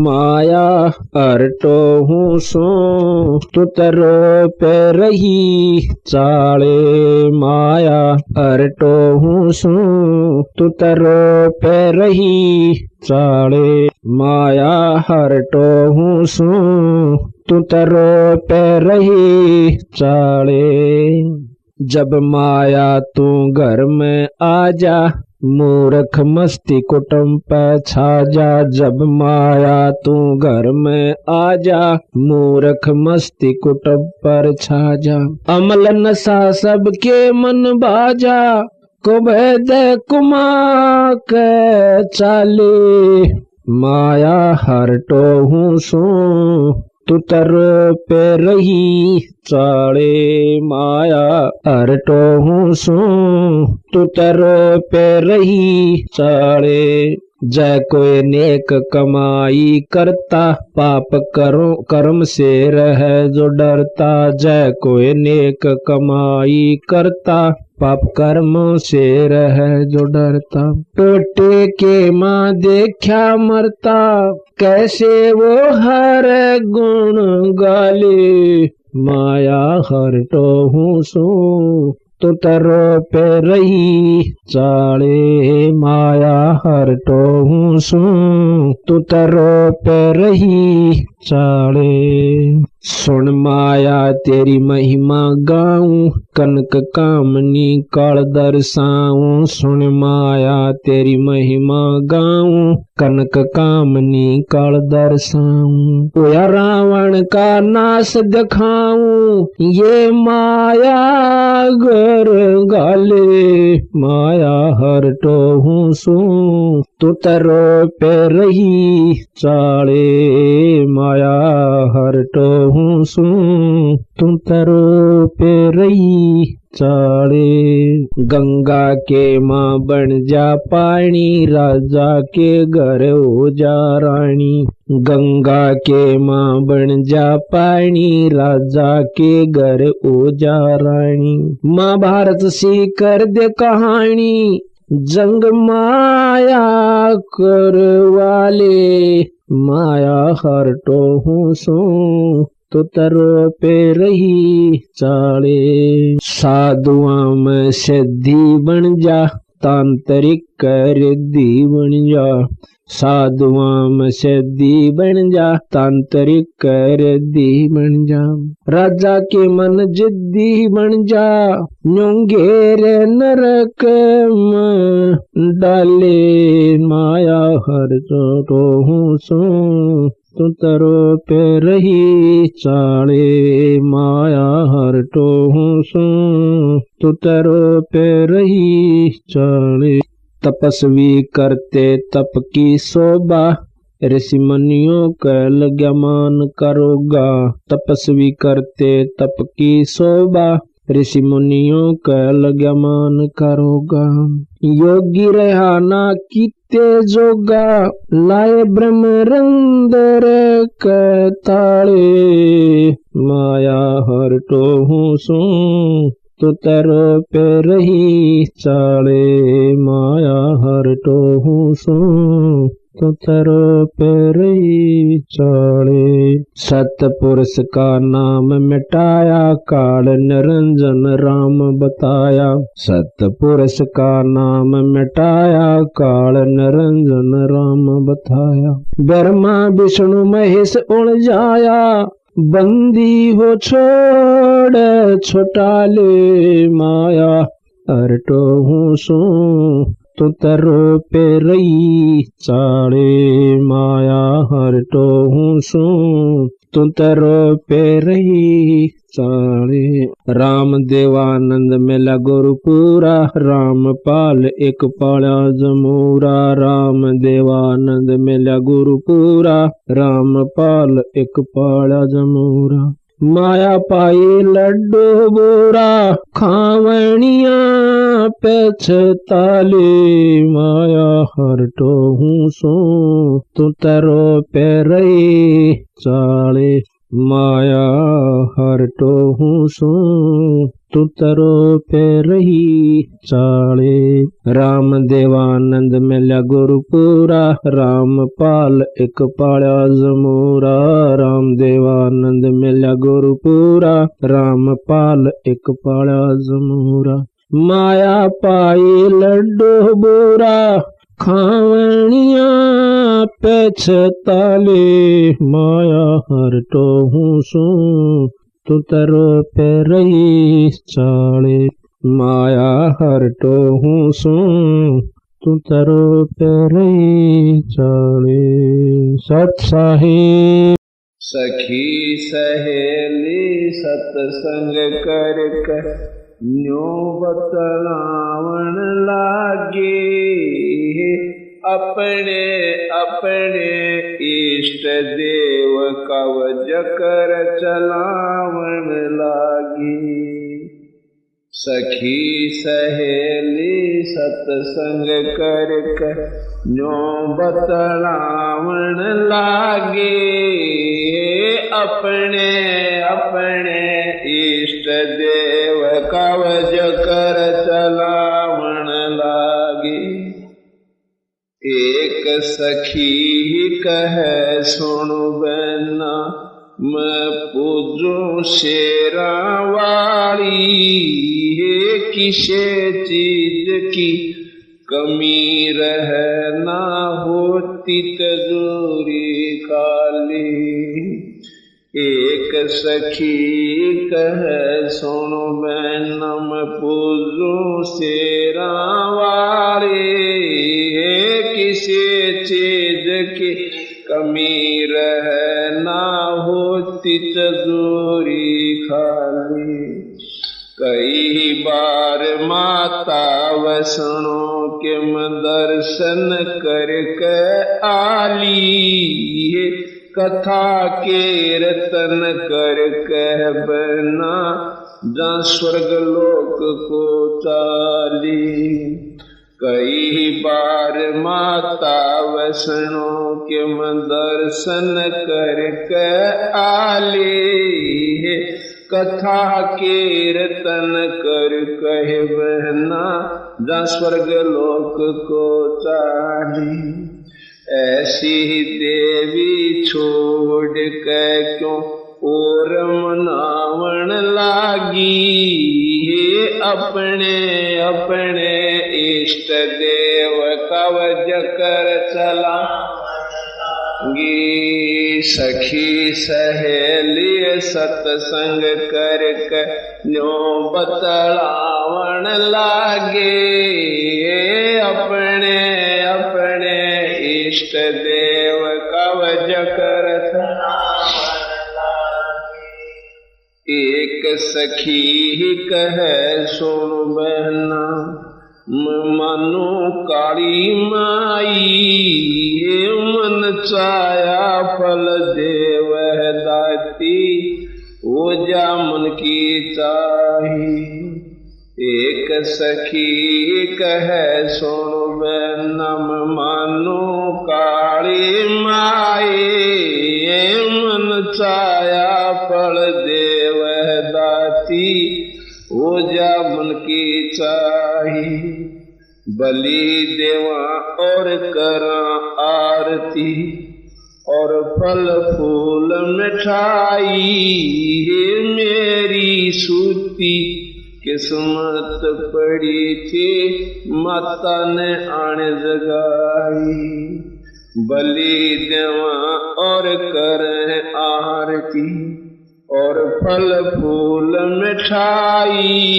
माया अरटो हूँ सो तुतरो पे रही चाले। माया अरटो हूँ सो तुतरो पे रही चाले। माया हरटो हूँ सो तुतरो पे रही चाले। जब माया तू घर में आ जा मूर्ख मस्ती कुटुम पे छा जा जब माया तू घर में आ जा मूर्ख मस्ती कुटुम पर छा जा अमल नशा सबके मन बाजा। कुबेद कुमा के चाले। माया हरटो हूँ सू। तुतर पे रही चाड़े माया अरटो हूँ सू। तुतर पे रही चाड़े जय कोई नेक कमाई करता, पाप करो, कर्म से रह जो डरता। जय कोई नेक कमाई करता पाप कर्म से रह जो डरता। टोटे के माँ देखा मरता। कैसे वो हर गुण गाले। माया हर तो हूँ सू। तो तरो पे रही चाले। माया हर तो हूँ सू। तो तरो पे रही चाले। सुन माया तेरी महिमा गाऊं, कनक कामनी काल दर्शाऊं सुन माया तेरी महिमा गाऊं, कनक कामनी काल दर्शाऊं या रावण का नाश दिखाऊँ, ये माया घर गाले, माया हर तो हूँ सू। तू तरो पे रही चाले माया, हर तो हूँ सू। तुम तरो पे रही चाड़े, गंगा के माँ बन जा पानी, राजा के घर हो जा रानी। गंगा के माँ बन जा पानी, राजा के घर हो जा रानी। माँ भारत सी कर दे कहानी, जंग माया कर वाले, माया हर तो हूँ सो। तो तरो पे रही चाले। साधुआ में सिद्धि बन जा, तांत्रिक कर दी बन जा। साधुआ में सिद्धि बन जा, तांत्रिक कर दी बन जा। राजा के मन जिद्दी बन जा, न्योंगेर नरक डाले माया, हर तो हूँ सू। तू तरो पे रही चाले माया, हर तो सू। तू तरो पे रही चाले। तपस्वी करते तप की शोभा। ऋषि मुनियों का लग्यमान करोगा तपस्वी करते तप की शोभा। ऋषि मुनियों का लग्यमान करोगा योगी रहना किते जोगा लाए ब्रह्म रंदर ताले माया हर तो हूँ सू तो तरो पे रही चाले माया हर तो हूँ सू तो तरो पे रही चाले। सतपुरुष का नाम मिटाया, काल निरंजन राम बताया। सतपुरुष का नाम मिटाया, काल निरंजन राम बताया। ब्रह्मा, विष्णु, महेश उड़ जाया बंदी हो छोड़ छोटा ले माया। अरटो हूँ सू तो तरो पे रही चाड़े माया, हर तो हूँ सू। तू तरो पे रही चाड़े राम देवानंद मिला गुरुपुरा राम पाल एक पाड़ा जमूरा। राम देवानंद मिला गुरुपुरा राम पाल एक पाड़ा जमूरा। माया पाई लड्डू बोरा खावणिया पछताले माया हर तो हूँ सो, तू तरो पे रही चाले। माया हर तो हूँ सो तू तरो पे रही चाले। राम देवानंद मिल्या गुरुपुरा राम पाल एक पाया जमूरा। राम देवानंद मिल्या गुरुपुरा राम पाल एक पाया जमूरा। माया पाई लड्डू बोरा। खावणिया पेछताले माया हर तो सू। तू तरो पे रही चाले, माया हर तो हूँ सू तू तरो पे रही चाले सत साहिब सखी सहेली, सत्संग कर कर न्यो लागे। अपने अपने इष्ट देव कवज कर चलावण लागी। सखी सहेली सत्संग कर कर न्यो बतलावण लागे। अपने अपने इष्ट देव कवज कर चलावण एक सखी कह, सुनु बना मैं पूजू शेरा वाली है, किसे चीज़ की कमी रह ना होती तजूरी खाली एक सखी कह, सुन सुनो बैनम पूजू शेरा वाले कमी रह ना होती तजूरी खाली। कई बार माता वसणों के दर्शन करके आली। कथा के रतन कर कह बना जा स्वर्ग लोक को चाली। कई बार माता वसणों के दर्शन कर आली कथा के रतन कर कहे बहना जा स्वर्ग लोक को चाली ऐसी देवी छोड़ के क्यों और मनावण लागी अपने अपने इष्ट देव कवज कर चला। सखी सहेली सत्संग कर नो बतलावण लागे। अपने अपने इष्ट देव कवज कर एक सखी ही कह, सुन बहना। मनु काली माई मन चाया फल देव दाती, वो जा मन की चाही। एक सखी कह, सुन नम मानो काली माए मन चाया फल देव दाती वो जा मन की चाही, बलि देवा और करा आरती, और फल फूल मिठाई मेरी सूती। किस्मत पड़ी थी, माता ने आने जगाई। बलि देवा और कर आरती। और फल फूल मिठाई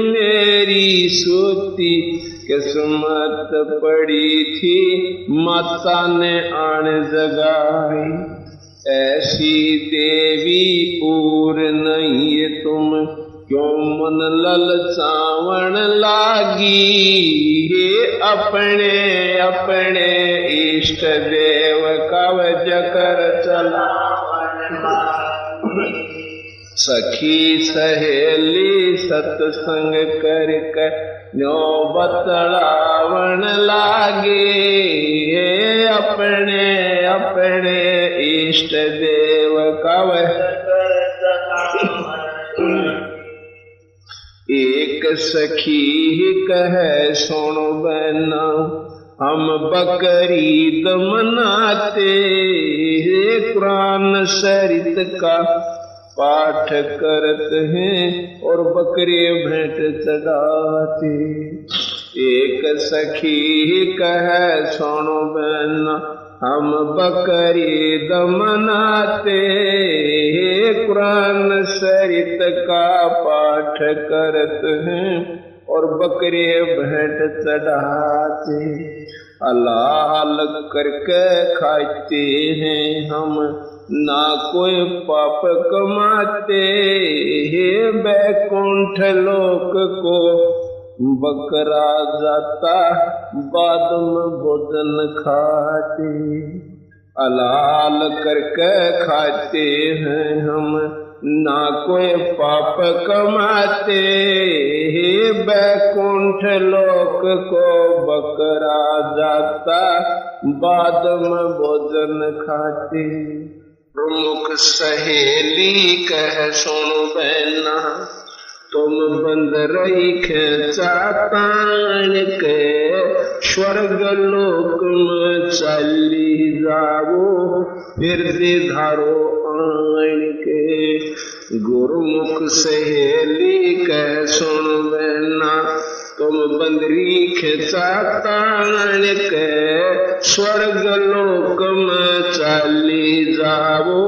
मेरी सोती किस्मत पड़ी थी। माता ने आन जगाई, ऐसी देवी और नहीं तुम। क्यों मन ललचावण लागी? हे अपने अपने इष्ट देव कवज कर चला सखी सहेली सत्संग कर कर बतलावण लागे हे अपने अपने इष्ट देव कव। एक सखी कह, सुन बहना हम बकरीद मनाते कुरान शरीत का। पाठ करते हैं और बकरे भेंट चढ़ाते। एक सखी कह, सोनो बहना, हम बकरीद मनाते कुरान शरीत का पाठ करते हैं। और बकरे भेंट चढ़ाते। अलाल करके खाते हैं हम, ना कोई पाप कमाते हे बैकुंठ लोक को। बकरा जाता बाद में भोजन खाते। अलाल करके खाते हैं हम ना कोई पाप कमाते हे बैकुंठ लोक को बकरा जाता, बाद में भोजन खाते। प्रमुख सहेली कह, सुनो बहना, तुम बंद रही खेचा तान के स्वर्ग लोक में चली जाओ फिर धारो आन के गुरुमुख सहेली कह सुन बहना तुम बंदरी खेचा तान के स्वर्ग लोक में चली जाओ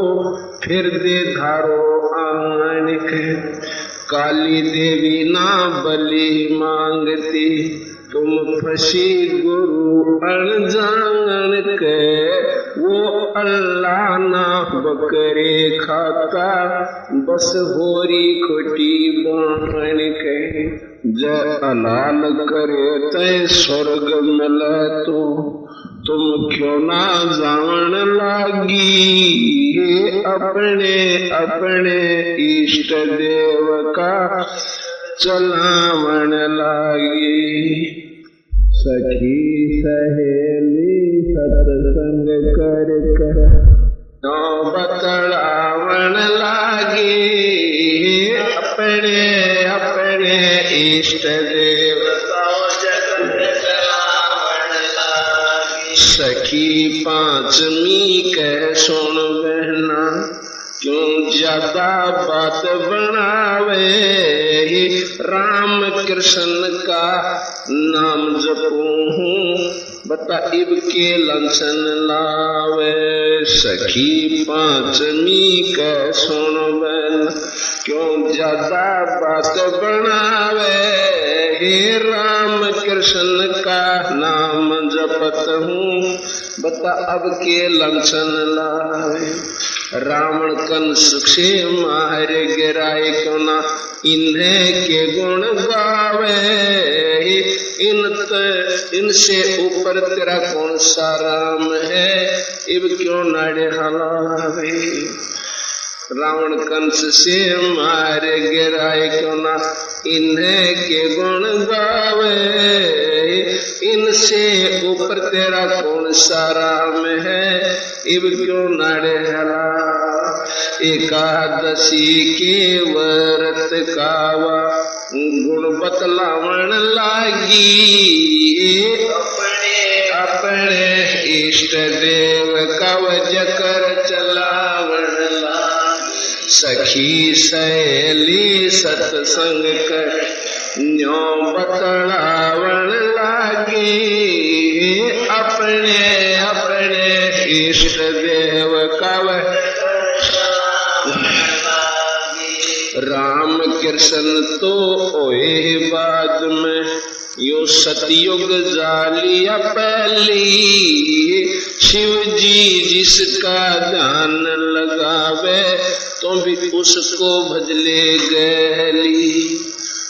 फिर दे धारो आन के काली देवी ना बलि मांगती तुम गुरु अनजान के, वो अल्लाह ना बकरे खाता, बस होरी खोटी बाण के। जय अलाल करे तय स्वर्ग मिले तो तुम क्यों ना जान लागी? अपने अपने इष्ट देव का चलावन लागी। सखी सहेली सत्संग कर कर। लागी, अपने अपने इष्ट देव सखी पांचवी कह सुन बहना। क्यों ज़्यादा बात बनावे राम कृष्ण का नाम जपू हूँ। बता, इब के लंसन लावे। सखी पांचवी कह सुन बहना क्यों ज़्यादा बात बनावे हे राम कृष्ण का नाम जपत हूँ। बता अब के लंचन लावे। रावण कन से मार गिराए क्यों ना इन्हें के गुण गावे। इन इनसे ऊपर तेरा कौन सा राम है? इब क्यों नाड़े हलावे? रावण कंस से मार गिराए क्यों ना? इन्हें के गुण गावे। इनसे ऊपर तेरा कौन सा राम है? इब क्यों नाड़े हरा एकादशी के व्रत कावा। गुण बतलावण लागी। अपने अपने इष्ट देव कवच कर सखी सहेली सत्संग कर न्यो बतलावण लागी। अपने अपने इष्ट देव कव। राम कृष्ण तो ओए बाद में, यो सतयुग जालिया पहली। शिव जी जिसका ध्यान लगावे तो भी उसको भजले गली।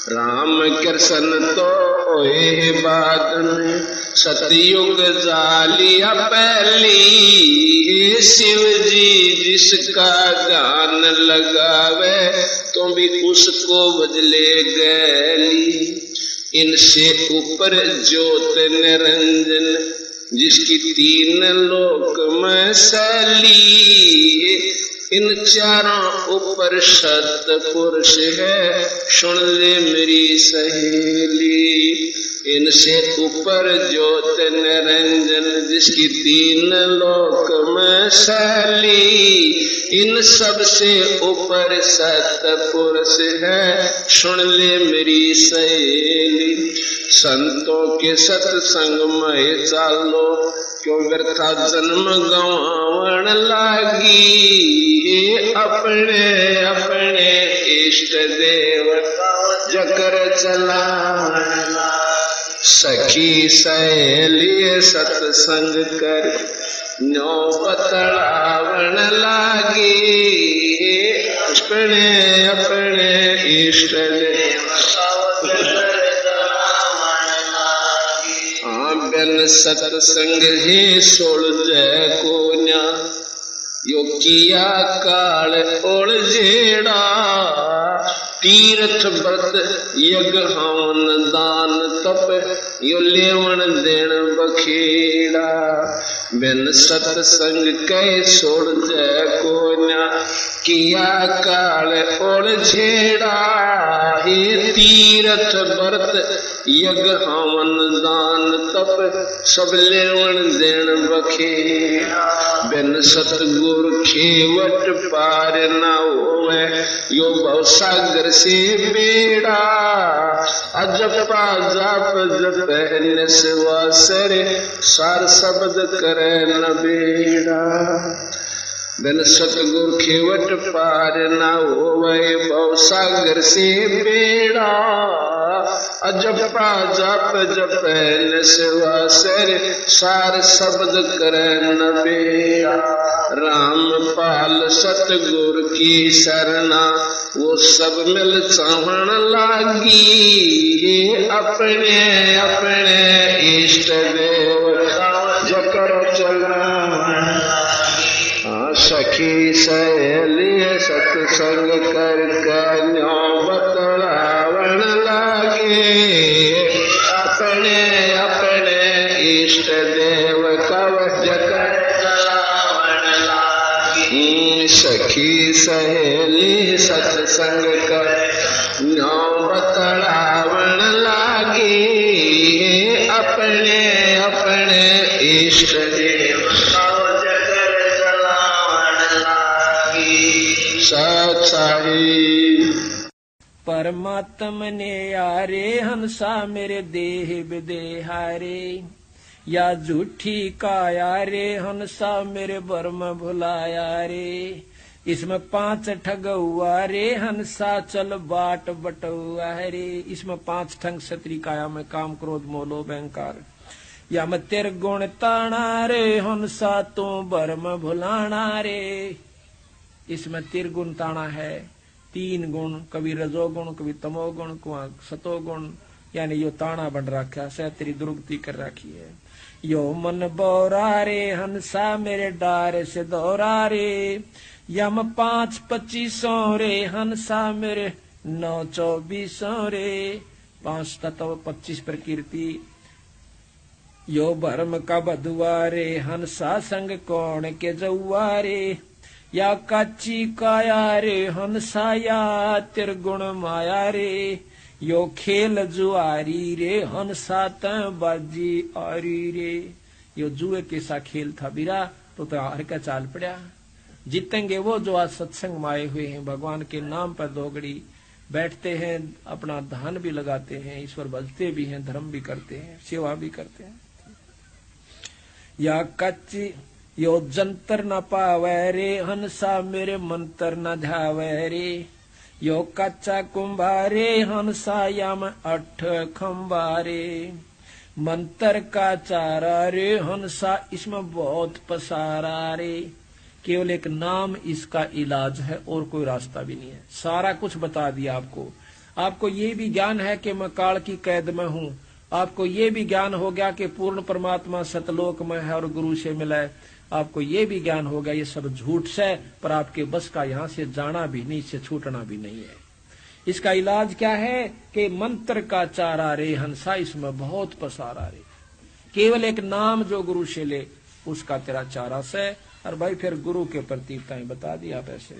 राम कृष्ण तो ओए बाद में सतयुग जालिया पहली। शिव जी जिसका गान लगावे तो भी उसको बदले गली। इनसे ऊपर ज्योत निरंजन, जिसकी तीन लोक में सली। इन चारों ऊपर सत पुरुष है। सुन ले मेरी सहेली, इनसे ऊपर ज्योत निरंजन, जिसकी तीन लोक में शैली। इन सबसे ऊपर सत पुरुष है। सुन ले मेरी सहेली, संतों के सत्संग में चालो क्यों व्यर्था जन्म गवावण लागी अपने अपने इष्ट देवता जकर चला सखी सहेली सत्संग कर नो बतलावण लागी अपने अपने इष्ट बिन सत्संग ही सोल जय को यो किया काल ओल जेड़ा। तीर्थ व्रत यज्ञ हवन दान तप, यो लेवण देण बखेड़ा। बिन सत्संग कै छोड़ जय को किया काल ओल झेड़ा हे तीर्थ व्रत यज्ञ हवन दान तप, सब लेवण देण बखे। बिन सतगुर खेवट पार न होवे, यो भव सागर से बेड़ा। अजपा जाप जप निसवासरे, सार शब्द करे न बेड़ा। बिन सतगुर खेवट पार न होवे भव सागर से बेड़ा। अजपा जप जप सर, सार शब्द करे न बेड़ा। राम पाल सतगुर की शरणा वो सब मिल चाहण लागी। अपने अपने इष्ट देव। सखी सहेली सत्संग कर कन्या बतलावण लागे। अपने अपने इष्ट देव कवच कर। सखी सहेली सत्संग कर बतलावण परमात्म ने यारे हंसा मेरे देह विदेहारे या झूठी काया रे हंसा मेरे वर्म भुलाया रे। इसमें पाँच ठग हुआ रे हंसा चल बाट बटुआ रे। इसमें पाँच ठग सत्री काया में काम, क्रोध मोलो बैंकार या मैं तेरे गुण ताना रे हंसा तू वर्म भुलाना रे। इसमें तिरगुण ताना है। तीन गुण, कभी रजोगुण कभी तमोगुण कुआ सतोगुण यानी यो ताना बन रखा है तेरी दुर्गति कर रखी है। यो मन बोरा रे, हंसा मेरे डारे से दौरा रे। यम पाँच पच्चीसों रे, हंसा मेरे नौ चौबीसों रे। पाँच तत्व पच्चीस प्रकृति यो भरम का बधुआ रे, हंसा संग कौन के जौआ रे। या काची काया रे, हंसा या तिरगुण माया रे। यो खेल जुआरी रे, हंसा बाजी आरी रे। यो जुए कैसा खेल था बिरा तो तो हर का चाल पड़ा। जीतेंगे वो जो आज सत्संग में आए हुए हैं, भगवान के नाम पर दोगड़ी। बैठते हैं, अपना धन भी लगाते हैं, ईश्वर बजते भी हैं, धर्म भी करते हैं, सेवा भी करते हैं। या कच्ची यो जंतर न पावे रे, हंसा मेरे मंत्र न ध्यावे रे। यो कच्चा कुंभारे हंसा यम अठ खम्बारे मंत्र का चारा रे, हंसा इसमें बहुत पसारा रे। केवल एक नाम इसका इलाज है, और कोई रास्ता भी नहीं है। सारा कुछ बता दिया आपको। आपको ये भी ज्ञान है कि मैं काल की कैद में हूँ। आपको ये भी ज्ञान हो गया कि पूर्ण परमात्मा सतलोक में है और गुरु से मिला है। आपको ये भी ज्ञान होगा, ये सब झूठ से, पर आपके बस का यहाँ से जाना भी नहीं, इससे छूटना भी नहीं है। इसका इलाज क्या है कि मंत्र का चारा रे, हंसा इसमें बहुत पसारा रे। केवल एक नाम जो गुरु से ले, उसका तेरा चारा से। और भाई फिर गुरु के प्रतीकताएँ बता दी, आप ऐसे